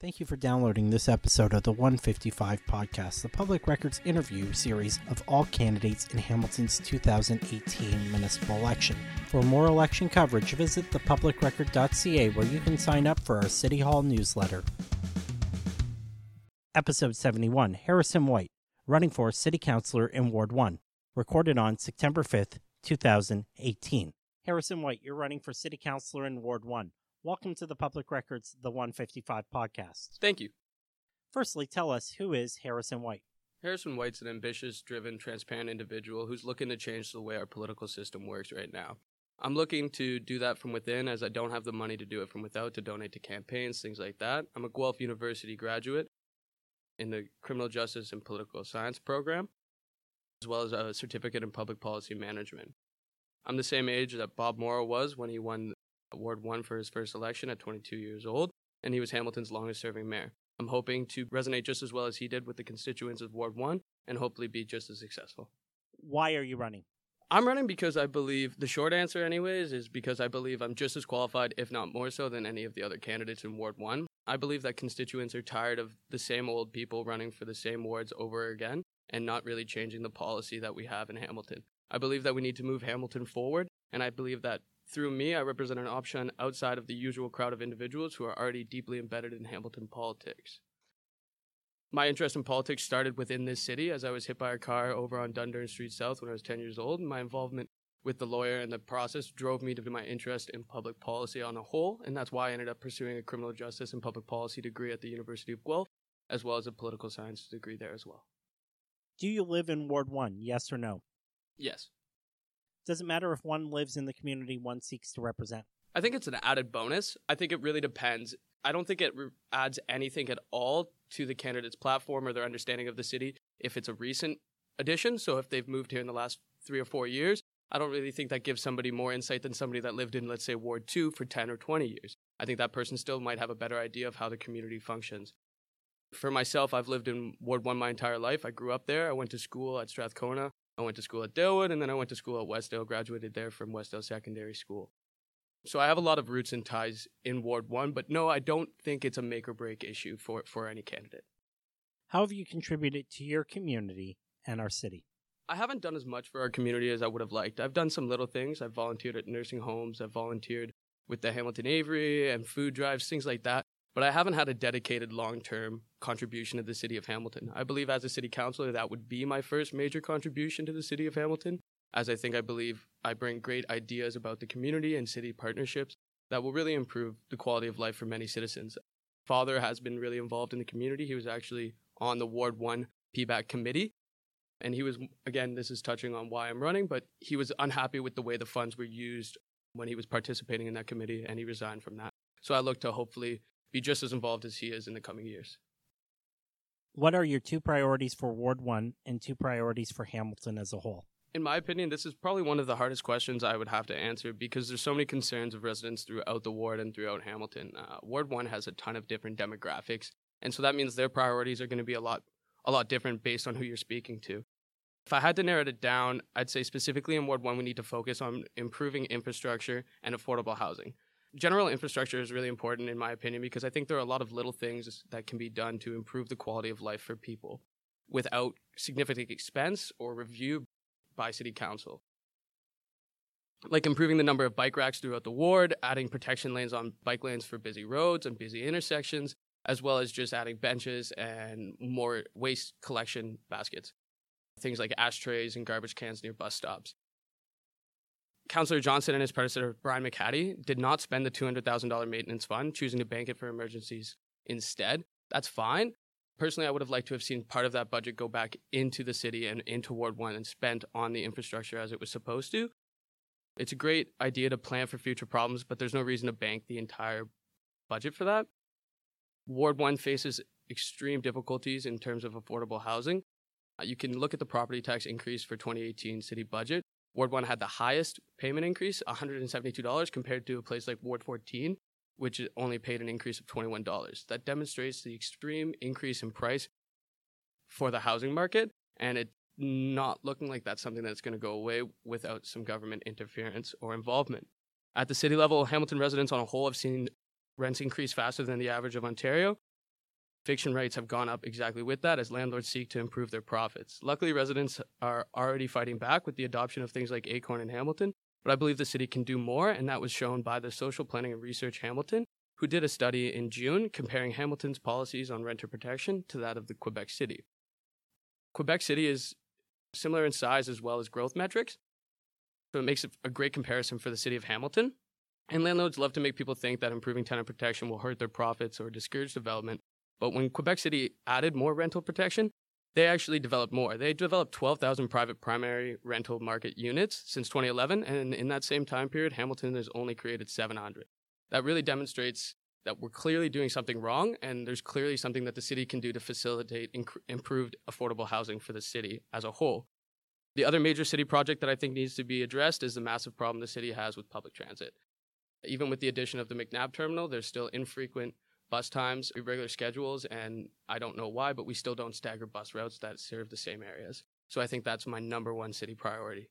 Thank you for downloading this episode of the 155 podcast, the public records interview series of all candidates in Hamilton's 2018 municipal election. For more election coverage, visit thepublicrecord.ca where you can sign up for our City Hall newsletter. Episode 71 Harrison White, running for City Councilor in Ward 1, recorded on September 5th, 2018. Harrison White, you're running for City Councilor in Ward 1. Welcome to the Public Records, the 155 podcast. Thank you. Firstly, tell us who is Harrison White? Harrison White's an ambitious, driven, transparent individual who's looking to change the way our political system works right now. I'm looking to do that from within as I don't have the money to do it from without to donate to campaigns, things like that. I'm a Guelph University graduate in the Criminal Justice and Political Science program, as well as a certificate in public policy management. I'm the same age that Bob Morrow was when he won Ward 1 for his first election at 22 years old, and he was Hamilton's longest serving mayor. I'm hoping to resonate just as well as he did with the constituents of Ward 1 and hopefully be just as successful. Why are you running? I'm running because I believe the short answer, anyways, is because I believe I'm just as qualified, if not more so, than any of the other candidates in Ward 1. I believe that constituents are tired of the same old people running for the same wards over again and not really changing the policy that we have in Hamilton. I believe that we need to move Hamilton forward, and I believe that through me, I represent an option outside of the usual crowd of individuals who are already deeply embedded in Hamilton politics. My interest in politics started within this city as I was hit by a car over on Dundurn Street South when I was 10 years old. My involvement with the lawyer and the process drove me to my interest in public policy on a whole, and that's why I ended up pursuing a criminal justice and public policy degree at the University of Guelph, as well as a political science degree there as well. Do you live in Ward 1, yes or no? Yes. Does it matter if one lives in the community one seeks to represent? I think it's an added bonus. I think it really depends. I don't think it re- adds anything at all to the candidate's platform or their understanding of the city if it's a recent addition. So if they've moved here in the last three or four years, I don't really think that gives somebody more insight than somebody that lived in, let's say, Ward 2 for 10 or 20 years. I think that person still might have a better idea of how the community functions. For myself, I've lived in Ward 1 my entire life. I grew up there. I went to school at Strathcona. I went to school at Dalewood, and then I went to school at Westdale, graduated there from Westdale Secondary School. So I have a lot of roots and ties in Ward 1, but no, I don't think it's a make or break issue for, for any candidate. How have you contributed to your community and our city? I haven't done as much for our community as I would have liked. I've done some little things. I've volunteered at nursing homes, I've volunteered with the Hamilton Avery and food drives, things like that but I haven't had a dedicated long term contribution to the city of Hamilton. I believe as a city councilor, that would be my first major contribution to the city of Hamilton, as I think I believe I bring great ideas about the community and city partnerships that will really improve the quality of life for many citizens. Father has been really involved in the community. He was actually on the Ward 1 PBAC committee. And he was, again, this is touching on why I'm running, but he was unhappy with the way the funds were used when he was participating in that committee, and he resigned from that. So I look to hopefully be just as involved as he is in the coming years. What are your two priorities for Ward 1 and two priorities for Hamilton as a whole? In my opinion, this is probably one of the hardest questions I would have to answer because there's so many concerns of residents throughout the ward and throughout Hamilton. Uh, ward 1 has a ton of different demographics, and so that means their priorities are going to be a lot a lot different based on who you're speaking to. If I had to narrow it down, I'd say specifically in Ward 1 we need to focus on improving infrastructure and affordable housing general infrastructure is really important in my opinion because I think there are a lot of little things that can be done to improve the quality of life for people without significant expense or review by city council. Like improving the number of bike racks throughout the ward, adding protection lanes on bike lanes for busy roads and busy intersections, as well as just adding benches and more waste collection baskets. Things like ashtrays and garbage cans near bus stops. Councillor Johnson and his predecessor, Brian McHattie, did not spend the $200,000 maintenance fund, choosing to bank it for emergencies instead. That's fine. Personally, I would have liked to have seen part of that budget go back into the city and into Ward 1 and spent on the infrastructure as it was supposed to. It's a great idea to plan for future problems, but there's no reason to bank the entire budget for that. Ward 1 faces extreme difficulties in terms of affordable housing. You can look at the property tax increase for 2018 city budget Ward 1 had the highest payment increase, $172, compared to a place like Ward 14, which only paid an increase of $21. That demonstrates the extreme increase in price for the housing market, and it not looking like that's something that's going to go away without some government interference or involvement. At the city level, Hamilton residents on a whole have seen rents increase faster than the average of Ontario. Eviction rates have gone up exactly with that as landlords seek to improve their profits. Luckily, residents are already fighting back with the adoption of things like Acorn and Hamilton, but I believe the city can do more, and that was shown by the Social Planning and Research Hamilton, who did a study in June comparing Hamilton's policies on renter protection to that of the Quebec City. Quebec City is similar in size as well as growth metrics, so it makes it a great comparison for the city of Hamilton. And landlords love to make people think that improving tenant protection will hurt their profits or discourage development. But when Quebec City added more rental protection, they actually developed more. They developed 12,000 private primary rental market units since 2011, and in that same time period, Hamilton has only created 700. That really demonstrates that we're clearly doing something wrong, and there's clearly something that the city can do to facilitate inc- improved affordable housing for the city as a whole. The other major city project that I think needs to be addressed is the massive problem the city has with public transit. Even with the addition of the MacNab terminal, there's still infrequent bus times, irregular schedules, and I don't know why, but we still don't stagger bus routes that serve the same areas. So I think that's my number one city priority.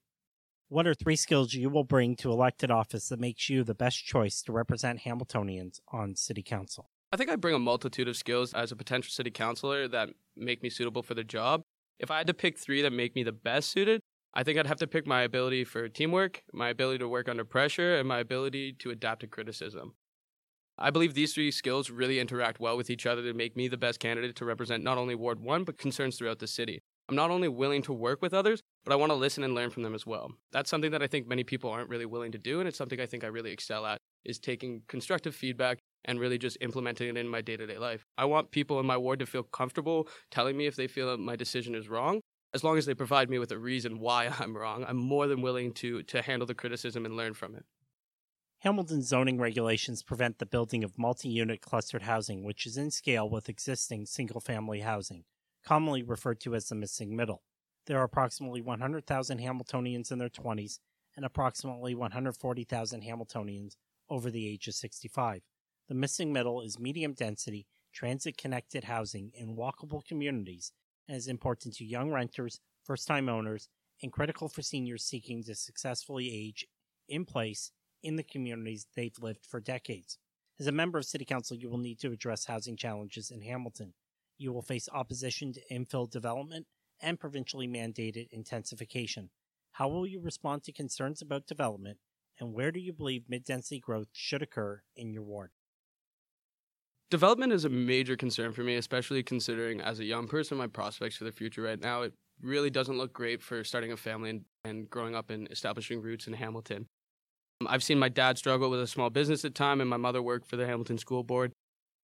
What are three skills you will bring to elected office that makes you the best choice to represent Hamiltonians on city council? I think I bring a multitude of skills as a potential city councilor that make me suitable for the job. If I had to pick three that make me the best suited, I think I'd have to pick my ability for teamwork, my ability to work under pressure, and my ability to adapt to criticism. I believe these three skills really interact well with each other to make me the best candidate to represent not only Ward 1, but concerns throughout the city. I'm not only willing to work with others, but I want to listen and learn from them as well. That's something that I think many people aren't really willing to do, and it's something I think I really excel at, is taking constructive feedback and really just implementing it in my day-to-day life. I want people in my ward to feel comfortable telling me if they feel that my decision is wrong, as long as they provide me with a reason why I'm wrong. I'm more than willing to to handle the criticism and learn from it. Hamilton zoning regulations prevent the building of multi unit clustered housing, which is in scale with existing single family housing, commonly referred to as the missing middle. There are approximately 100,000 Hamiltonians in their 20s and approximately 140,000 Hamiltonians over the age of 65. The missing middle is medium density, transit connected housing in walkable communities and is important to young renters, first time owners, and critical for seniors seeking to successfully age in place in the communities they've lived for decades. As a member of City Council, you will need to address housing challenges in Hamilton. You will face opposition to infill development and provincially mandated intensification. How will you respond to concerns about development, and where do you believe mid density growth should occur in your ward? Development is a major concern for me, especially considering as a young person, my prospects for the future right now. It really doesn't look great for starting a family and, and growing up and establishing roots in Hamilton. I've seen my dad struggle with a small business at time, and my mother worked for the Hamilton School Board.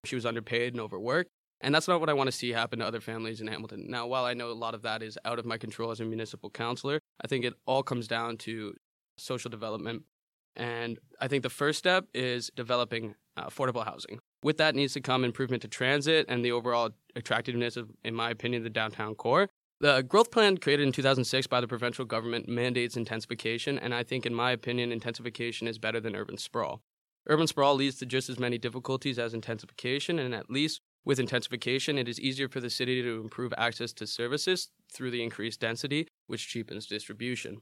She was underpaid and overworked, and that's not what I want to see happen to other families in Hamilton. Now, while I know a lot of that is out of my control as a municipal councilor, I think it all comes down to social development. And I think the first step is developing uh, affordable housing. With that needs to come improvement to transit and the overall attractiveness of, in my opinion, the downtown core. The growth plan created in 2006 by the provincial government mandates intensification, and I think, in my opinion, intensification is better than urban sprawl. Urban sprawl leads to just as many difficulties as intensification, and at least with intensification, it is easier for the city to improve access to services through the increased density, which cheapens distribution.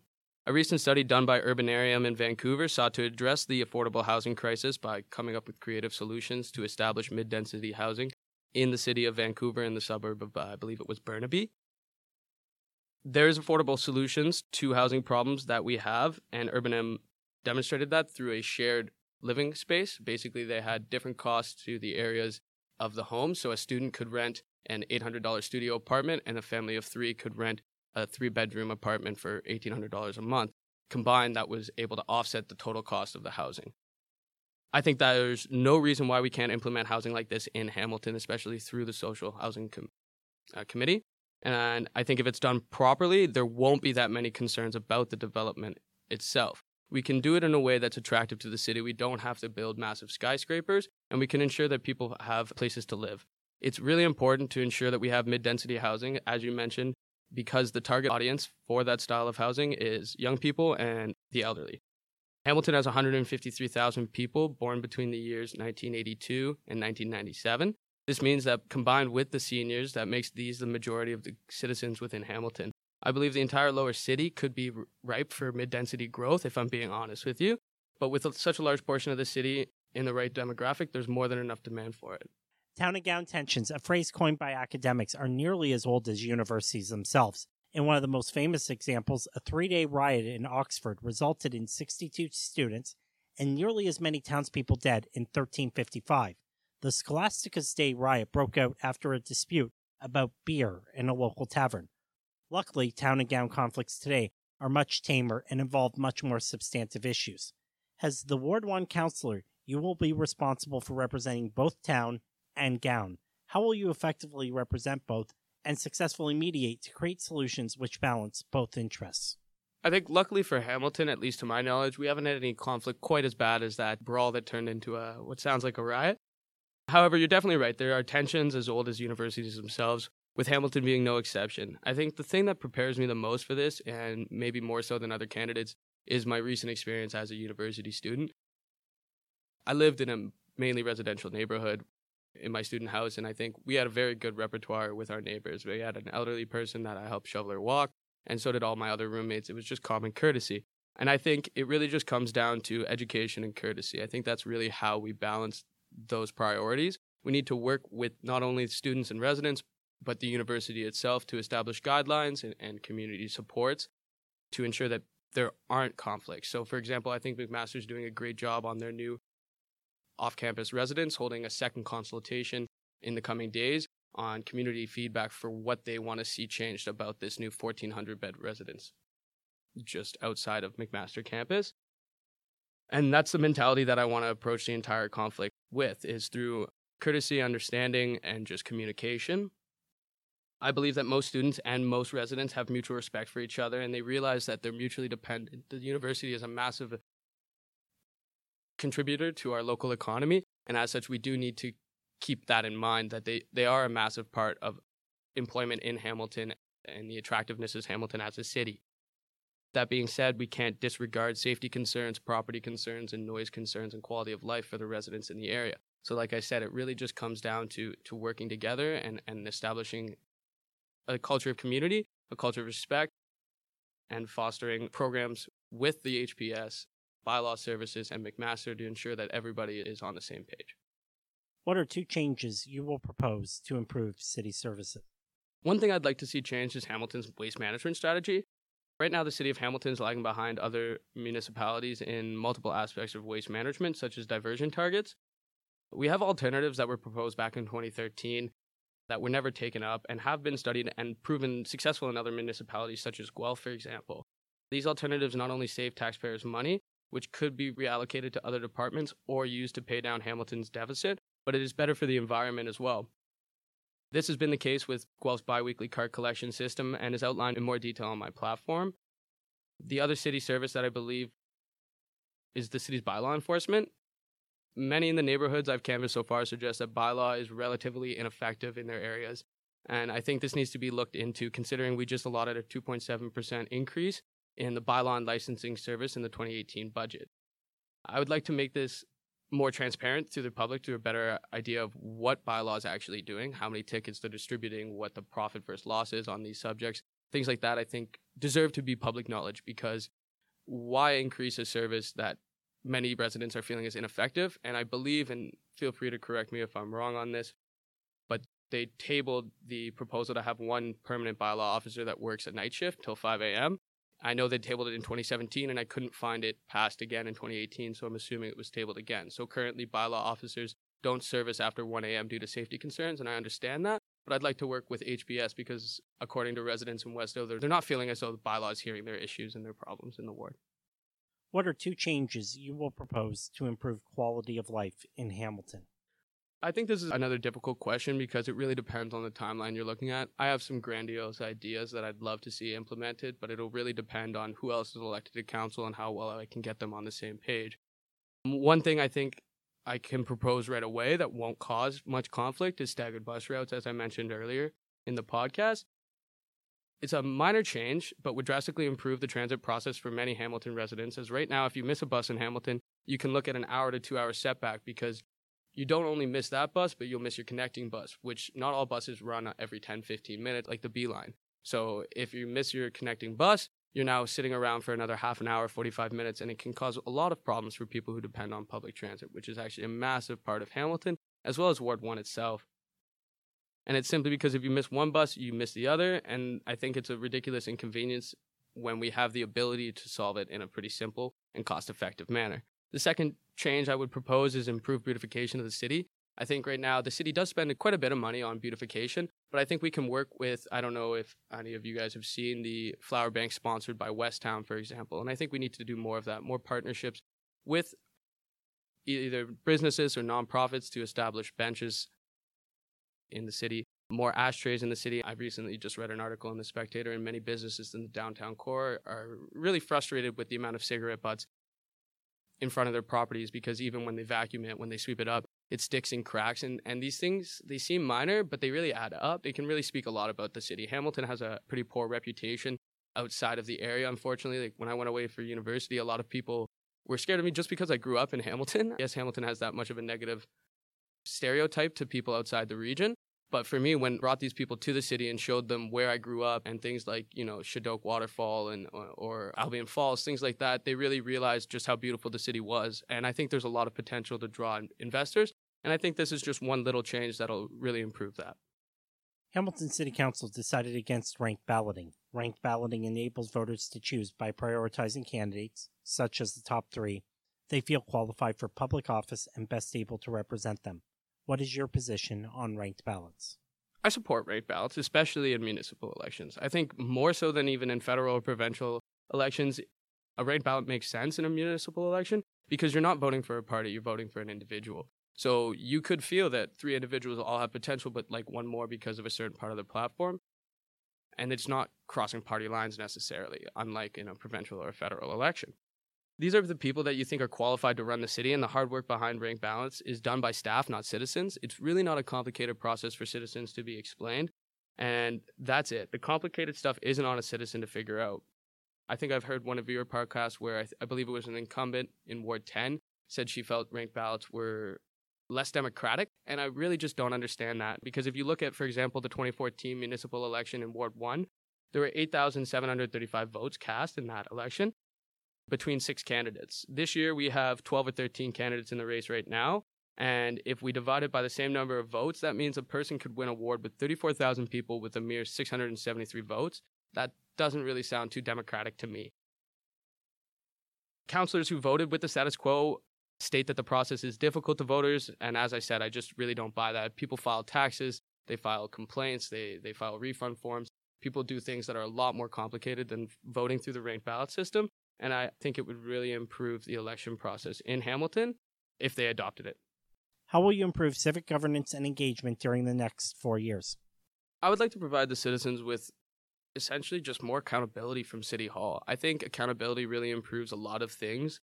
A recent study done by Urbanarium in Vancouver sought to address the affordable housing crisis by coming up with creative solutions to establish mid density housing in the city of Vancouver and the suburb of, uh, I believe it was Burnaby there's affordable solutions to housing problems that we have, and Urbanarium demonstrated that through a shared living space. Basically, they had different costs to the areas of the home. So a student could rent an $800 studio apartment, and a family of three could rent a three bedroom apartment for $1,800 a month. Combined, that was able to offset the total cost of the housing. I think that there's no reason why we can't implement housing like this in Hamilton, especially through the Social Housing Com- uh, Committee. And I think if it's done properly, there won't be that many concerns about the development itself. We can do it in a way that's attractive to the city. We don't have to build massive skyscrapers, and we can ensure that people have places to live. It's really important to ensure that we have mid density housing, as you mentioned, because the target audience for that style of housing is young people and the elderly. Hamilton has 153,000 people born between the years 1982 and 1997. This means that combined with the seniors, that makes these the majority of the citizens within Hamilton. I believe the entire lower city could be ripe for mid density growth, if I'm being honest with you. But with such a large portion of the city in the right demographic, there's more than enough demand for it. Town and gown tensions, a phrase coined by academics, are nearly as old as universities themselves. In one of the most famous examples, a three day riot in Oxford resulted in 62 students and nearly as many townspeople dead in 1355. The Scholastica's Day riot broke out after a dispute about beer in a local tavern. Luckily, town and gown conflicts today are much tamer and involve much more substantive issues. As the Ward 1 counselor, you will be responsible for representing both town and gown. How will you effectively represent both and successfully mediate to create solutions which balance both interests? I think, luckily for Hamilton, at least to my knowledge, we haven't had any conflict quite as bad as that brawl that turned into a what sounds like a riot. However, you're definitely right. There are tensions as old as universities themselves, with Hamilton being no exception. I think the thing that prepares me the most for this, and maybe more so than other candidates, is my recent experience as a university student. I lived in a mainly residential neighborhood in my student house, and I think we had a very good repertoire with our neighbors. We had an elderly person that I helped shovel her walk, and so did all my other roommates. It was just common courtesy. And I think it really just comes down to education and courtesy. I think that's really how we balance those priorities. We need to work with not only students and residents, but the university itself to establish guidelines and, and community supports to ensure that there aren't conflicts. So, for example, I think McMaster's doing a great job on their new off campus residents, holding a second consultation in the coming days on community feedback for what they want to see changed about this new 1,400 bed residence just outside of McMaster campus. And that's the mentality that I want to approach the entire conflict with is through courtesy, understanding, and just communication. I believe that most students and most residents have mutual respect for each other and they realize that they're mutually dependent. The university is a massive contributor to our local economy, and as such, we do need to keep that in mind that they, they are a massive part of employment in Hamilton and the attractiveness of Hamilton as a city. That being said, we can't disregard safety concerns, property concerns, and noise concerns and quality of life for the residents in the area. So, like I said, it really just comes down to, to working together and, and establishing a culture of community, a culture of respect, and fostering programs with the HPS, bylaw services, and McMaster to ensure that everybody is on the same page. What are two changes you will propose to improve city services? One thing I'd like to see changed is Hamilton's waste management strategy. Right now, the city of Hamilton is lagging behind other municipalities in multiple aspects of waste management, such as diversion targets. We have alternatives that were proposed back in 2013 that were never taken up and have been studied and proven successful in other municipalities, such as Guelph, for example. These alternatives not only save taxpayers money, which could be reallocated to other departments or used to pay down Hamilton's deficit, but it is better for the environment as well. This has been the case with Guelph's biweekly cart collection system and is outlined in more detail on my platform. The other city service that I believe is the city's bylaw enforcement. Many in the neighborhoods I've canvassed so far suggest that bylaw is relatively ineffective in their areas. And I think this needs to be looked into considering we just allotted a 2.7% increase in the bylaw and licensing service in the 2018 budget. I would like to make this more transparent to the public to a better idea of what bylaws is actually doing, how many tickets they're distributing, what the profit versus loss is on these subjects. Things like that, I think, deserve to be public knowledge because why increase a service that many residents are feeling is ineffective? And I believe, and feel free to correct me if I'm wrong on this, but they tabled the proposal to have one permanent bylaw officer that works a night shift till 5 a.m. I know they tabled it in 2017 and I couldn't find it passed again in 2018, so I'm assuming it was tabled again. So currently, bylaw officers don't service after 1 a.m. due to safety concerns, and I understand that. But I'd like to work with HPS because, according to residents in Westo, they're, they're not feeling as though the bylaw is hearing their issues and their problems in the ward. What are two changes you will propose to improve quality of life in Hamilton? I think this is another difficult question because it really depends on the timeline you're looking at. I have some grandiose ideas that I'd love to see implemented, but it'll really depend on who else is elected to council and how well I can get them on the same page. Um, one thing I think I can propose right away that won't cause much conflict is staggered bus routes, as I mentioned earlier in the podcast. It's a minor change, but would drastically improve the transit process for many Hamilton residents. As right now, if you miss a bus in Hamilton, you can look at an hour to two hour setback because you don't only miss that bus, but you'll miss your connecting bus, which not all buses run every 10, 15 minutes, like the B line. So if you miss your connecting bus, you're now sitting around for another half an hour, 45 minutes, and it can cause a lot of problems for people who depend on public transit, which is actually a massive part of Hamilton as well as Ward 1 itself. And it's simply because if you miss one bus, you miss the other. And I think it's a ridiculous inconvenience when we have the ability to solve it in a pretty simple and cost effective manner. The second change I would propose is improved beautification of the city. I think right now the city does spend quite a bit of money on beautification, but I think we can work with, I don't know if any of you guys have seen the flower bank sponsored by Westtown, for example. And I think we need to do more of that, more partnerships with either businesses or nonprofits to establish benches in the city, more ashtrays in the city. I've recently just read an article in The Spectator, and many businesses in the downtown core are really frustrated with the amount of cigarette butts in front of their properties because even when they vacuum it, when they sweep it up, it sticks and cracks. And, and these things, they seem minor, but they really add up. They can really speak a lot about the city. Hamilton has a pretty poor reputation outside of the area, unfortunately. Like when I went away for university, a lot of people were scared of me just because I grew up in Hamilton. Yes, Hamilton has that much of a negative stereotype to people outside the region. But for me, when brought these people to the city and showed them where I grew up and things like, you know, Chedoke Waterfall and or, or Albion Falls, things like that, they really realized just how beautiful the city was. And I think there's a lot of potential to draw investors. And I think this is just one little change that'll really improve that. Hamilton City Council decided against ranked balloting. Ranked balloting enables voters to choose by prioritizing candidates, such as the top three, they feel qualified for public office and best able to represent them. What is your position on ranked ballots? I support ranked ballots, especially in municipal elections. I think more so than even in federal or provincial elections, a ranked ballot makes sense in a municipal election because you're not voting for a party, you're voting for an individual. So you could feel that three individuals all have potential, but like one more because of a certain part of the platform. And it's not crossing party lines necessarily, unlike in a provincial or a federal election. These are the people that you think are qualified to run the city, and the hard work behind ranked ballots is done by staff, not citizens. It's really not a complicated process for citizens to be explained. And that's it. The complicated stuff isn't on a citizen to figure out. I think I've heard one of your podcasts where I, th- I believe it was an incumbent in Ward 10 said she felt ranked ballots were less democratic. And I really just don't understand that because if you look at, for example, the 2014 municipal election in Ward 1, there were 8,735 votes cast in that election between six candidates. This year, we have 12 or 13 candidates in the race right now. And if we divide it by the same number of votes, that means a person could win a ward with 34,000 people with a mere 673 votes. That doesn't really sound too democratic to me. Councillors who voted with the status quo state that the process is difficult to voters. And as I said, I just really don't buy that. People file taxes, they file complaints, they, they file refund forms. People do things that are a lot more complicated than voting through the ranked ballot system. And I think it would really improve the election process in Hamilton if they adopted it. How will you improve civic governance and engagement during the next four years? I would like to provide the citizens with essentially just more accountability from City Hall. I think accountability really improves a lot of things.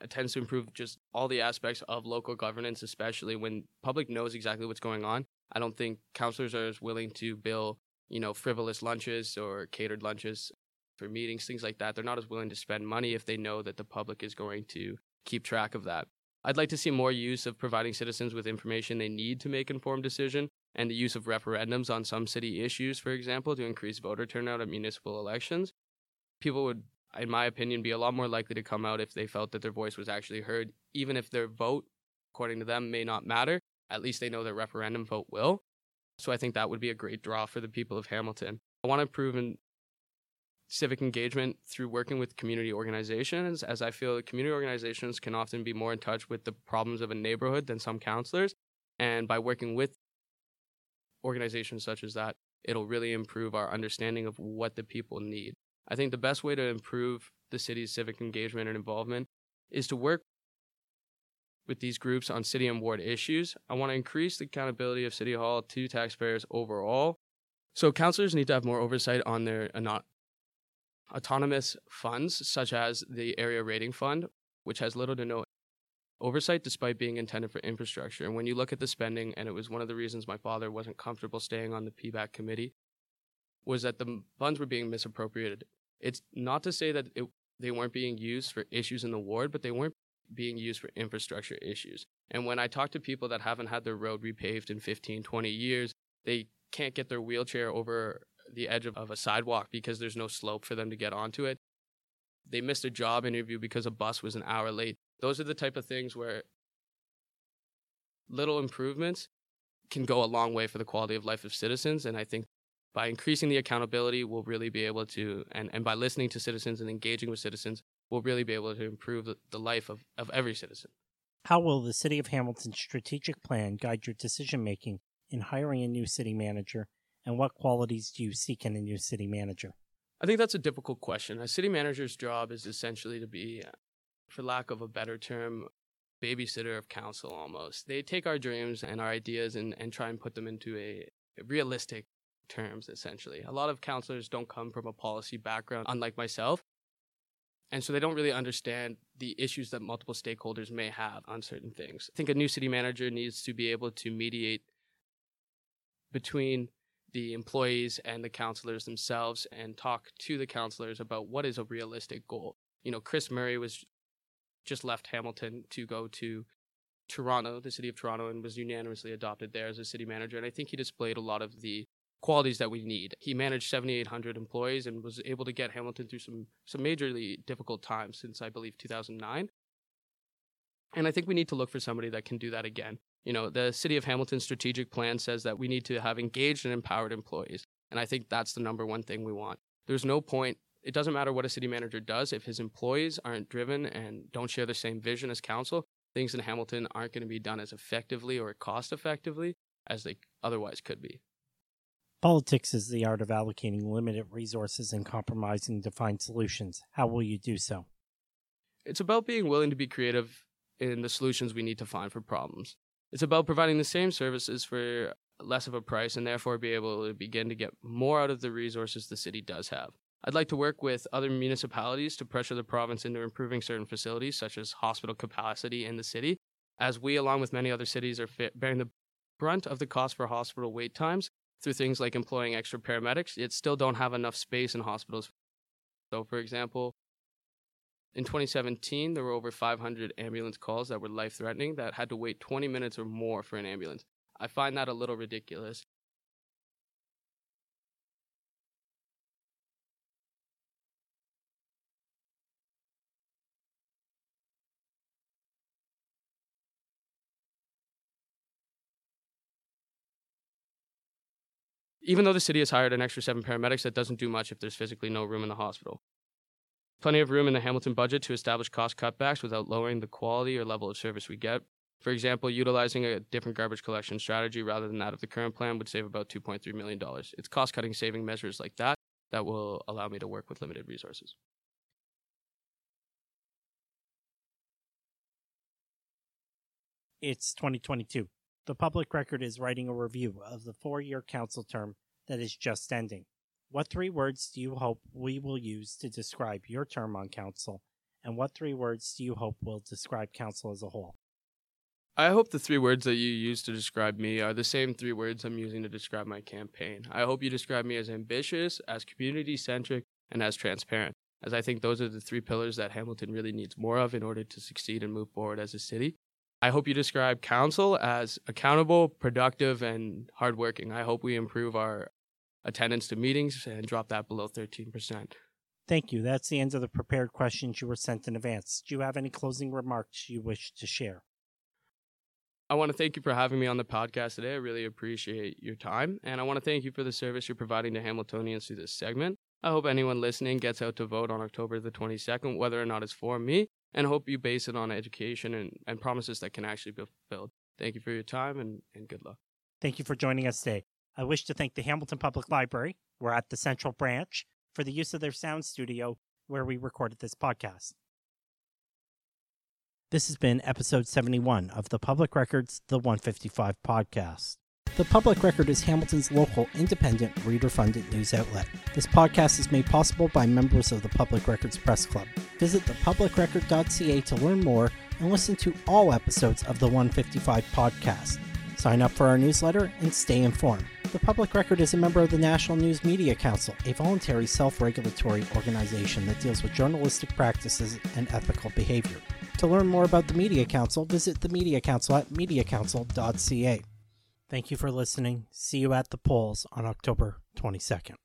It tends to improve just all the aspects of local governance, especially when public knows exactly what's going on. I don't think councilors are as willing to bill, you know, frivolous lunches or catered lunches for meetings, things like that. They're not as willing to spend money if they know that the public is going to keep track of that. I'd like to see more use of providing citizens with information they need to make informed decision and the use of referendums on some city issues, for example, to increase voter turnout at municipal elections. People would, in my opinion, be a lot more likely to come out if they felt that their voice was actually heard, even if their vote, according to them, may not matter. At least they know their referendum vote will. So I think that would be a great draw for the people of Hamilton. I want to improve in civic engagement through working with community organizations, as I feel community organizations can often be more in touch with the problems of a neighborhood than some counselors. And by working with organizations such as that, it'll really improve our understanding of what the people need. I think the best way to improve the city's civic engagement and involvement is to work with these groups on city and ward issues. I want to increase the accountability of City Hall to taxpayers overall. So, councilors need to have more oversight on their uh, autonomous funds, such as the Area Rating Fund, which has little to no oversight despite being intended for infrastructure. And when you look at the spending, and it was one of the reasons my father wasn't comfortable staying on the PBAC committee, was that the funds were being misappropriated. It's not to say that it, they weren't being used for issues in the ward, but they weren't being used for infrastructure issues. And when I talk to people that haven't had their road repaved in 15, 20 years, they can't get their wheelchair over the edge of, of a sidewalk because there's no slope for them to get onto it. They missed a job interview because a bus was an hour late. Those are the type of things where little improvements can go a long way for the quality of life of citizens. And I think by increasing the accountability, we'll really be able to, and, and by listening to citizens and engaging with citizens, we'll really be able to improve the, the life of, of every citizen. How will the City of Hamilton's strategic plan guide your decision making in hiring a new city manager, and what qualities do you seek in a new city manager? I think that's a difficult question. A city manager's job is essentially to be, for lack of a better term, babysitter of council almost. They take our dreams and our ideas and, and try and put them into a, realistic terms, essentially. A lot of counselors don't come from a policy background, unlike myself. And so they don't really understand the issues that multiple stakeholders may have on certain things. I think a new city manager needs to be able to mediate between the employees and the counselors themselves and talk to the counselors about what is a realistic goal. You know, Chris Murray was just left Hamilton to go to Toronto, the city of Toronto, and was unanimously adopted there as a city manager. And I think he displayed a lot of the qualities that we need. He managed 7,800 employees and was able to get Hamilton through some some majorly difficult times since I believe 2009. And I think we need to look for somebody that can do that again. You know, the City of Hamilton strategic plan says that we need to have engaged and empowered employees. And I think that's the number one thing we want. There's no point, it doesn't matter what a city manager does, if his employees aren't driven and don't share the same vision as council, things in Hamilton aren't going to be done as effectively or cost effectively as they otherwise could be. Politics is the art of allocating limited resources and compromising to find solutions. How will you do so? It's about being willing to be creative in the solutions we need to find for problems. It's about providing the same services for less of a price and therefore be able to begin to get more out of the resources the city does have. I'd like to work with other municipalities to pressure the province into improving certain facilities, such as hospital capacity in the city, as we, along with many other cities, are bearing the brunt of the cost for hospital wait times through things like employing extra paramedics, yet still don't have enough space in hospitals. So, for example, in 2017, there were over 500 ambulance calls that were life threatening that had to wait 20 minutes or more for an ambulance. I find that a little ridiculous. Even though the city has hired an extra seven paramedics, that doesn't do much if there's physically no room in the hospital. Plenty of room in the Hamilton budget to establish cost cutbacks without lowering the quality or level of service we get. For example, utilizing a different garbage collection strategy rather than that of the current plan would save about $2.3 million. It's cost cutting saving measures like that that will allow me to work with limited resources. It's 2022. The public record is writing a review of the four year council term that is just ending. What three words do you hope we will use to describe your term on council? And what three words do you hope will describe council as a whole? I hope the three words that you use to describe me are the same three words I'm using to describe my campaign. I hope you describe me as ambitious, as community centric, and as transparent, as I think those are the three pillars that Hamilton really needs more of in order to succeed and move forward as a city. I hope you describe council as accountable, productive, and hardworking. I hope we improve our attendance to meetings and drop that below 13%. Thank you. That's the end of the prepared questions you were sent in advance. Do you have any closing remarks you wish to share? I want to thank you for having me on the podcast today. I really appreciate your time. And I want to thank you for the service you're providing to Hamiltonians through this segment. I hope anyone listening gets out to vote on October the 22nd, whether or not it's for me and hope you base it on education and, and promises that can actually be fulfilled. Thank you for your time and, and good luck. Thank you for joining us today. I wish to thank the Hamilton Public Library, we're at the Central Branch, for the use of their sound studio where we recorded this podcast. This has been episode 71 of the Public Records The 155 podcast. The Public Record is Hamilton's local, independent, reader funded news outlet. This podcast is made possible by members of the Public Records Press Club. Visit thepublicrecord.ca to learn more and listen to all episodes of the 155 podcast. Sign up for our newsletter and stay informed. The Public Record is a member of the National News Media Council, a voluntary self regulatory organization that deals with journalistic practices and ethical behavior. To learn more about the Media Council, visit the Media Council at mediacouncil.ca. Thank you for listening. See you at the polls on October 22nd.